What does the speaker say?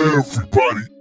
Everybody.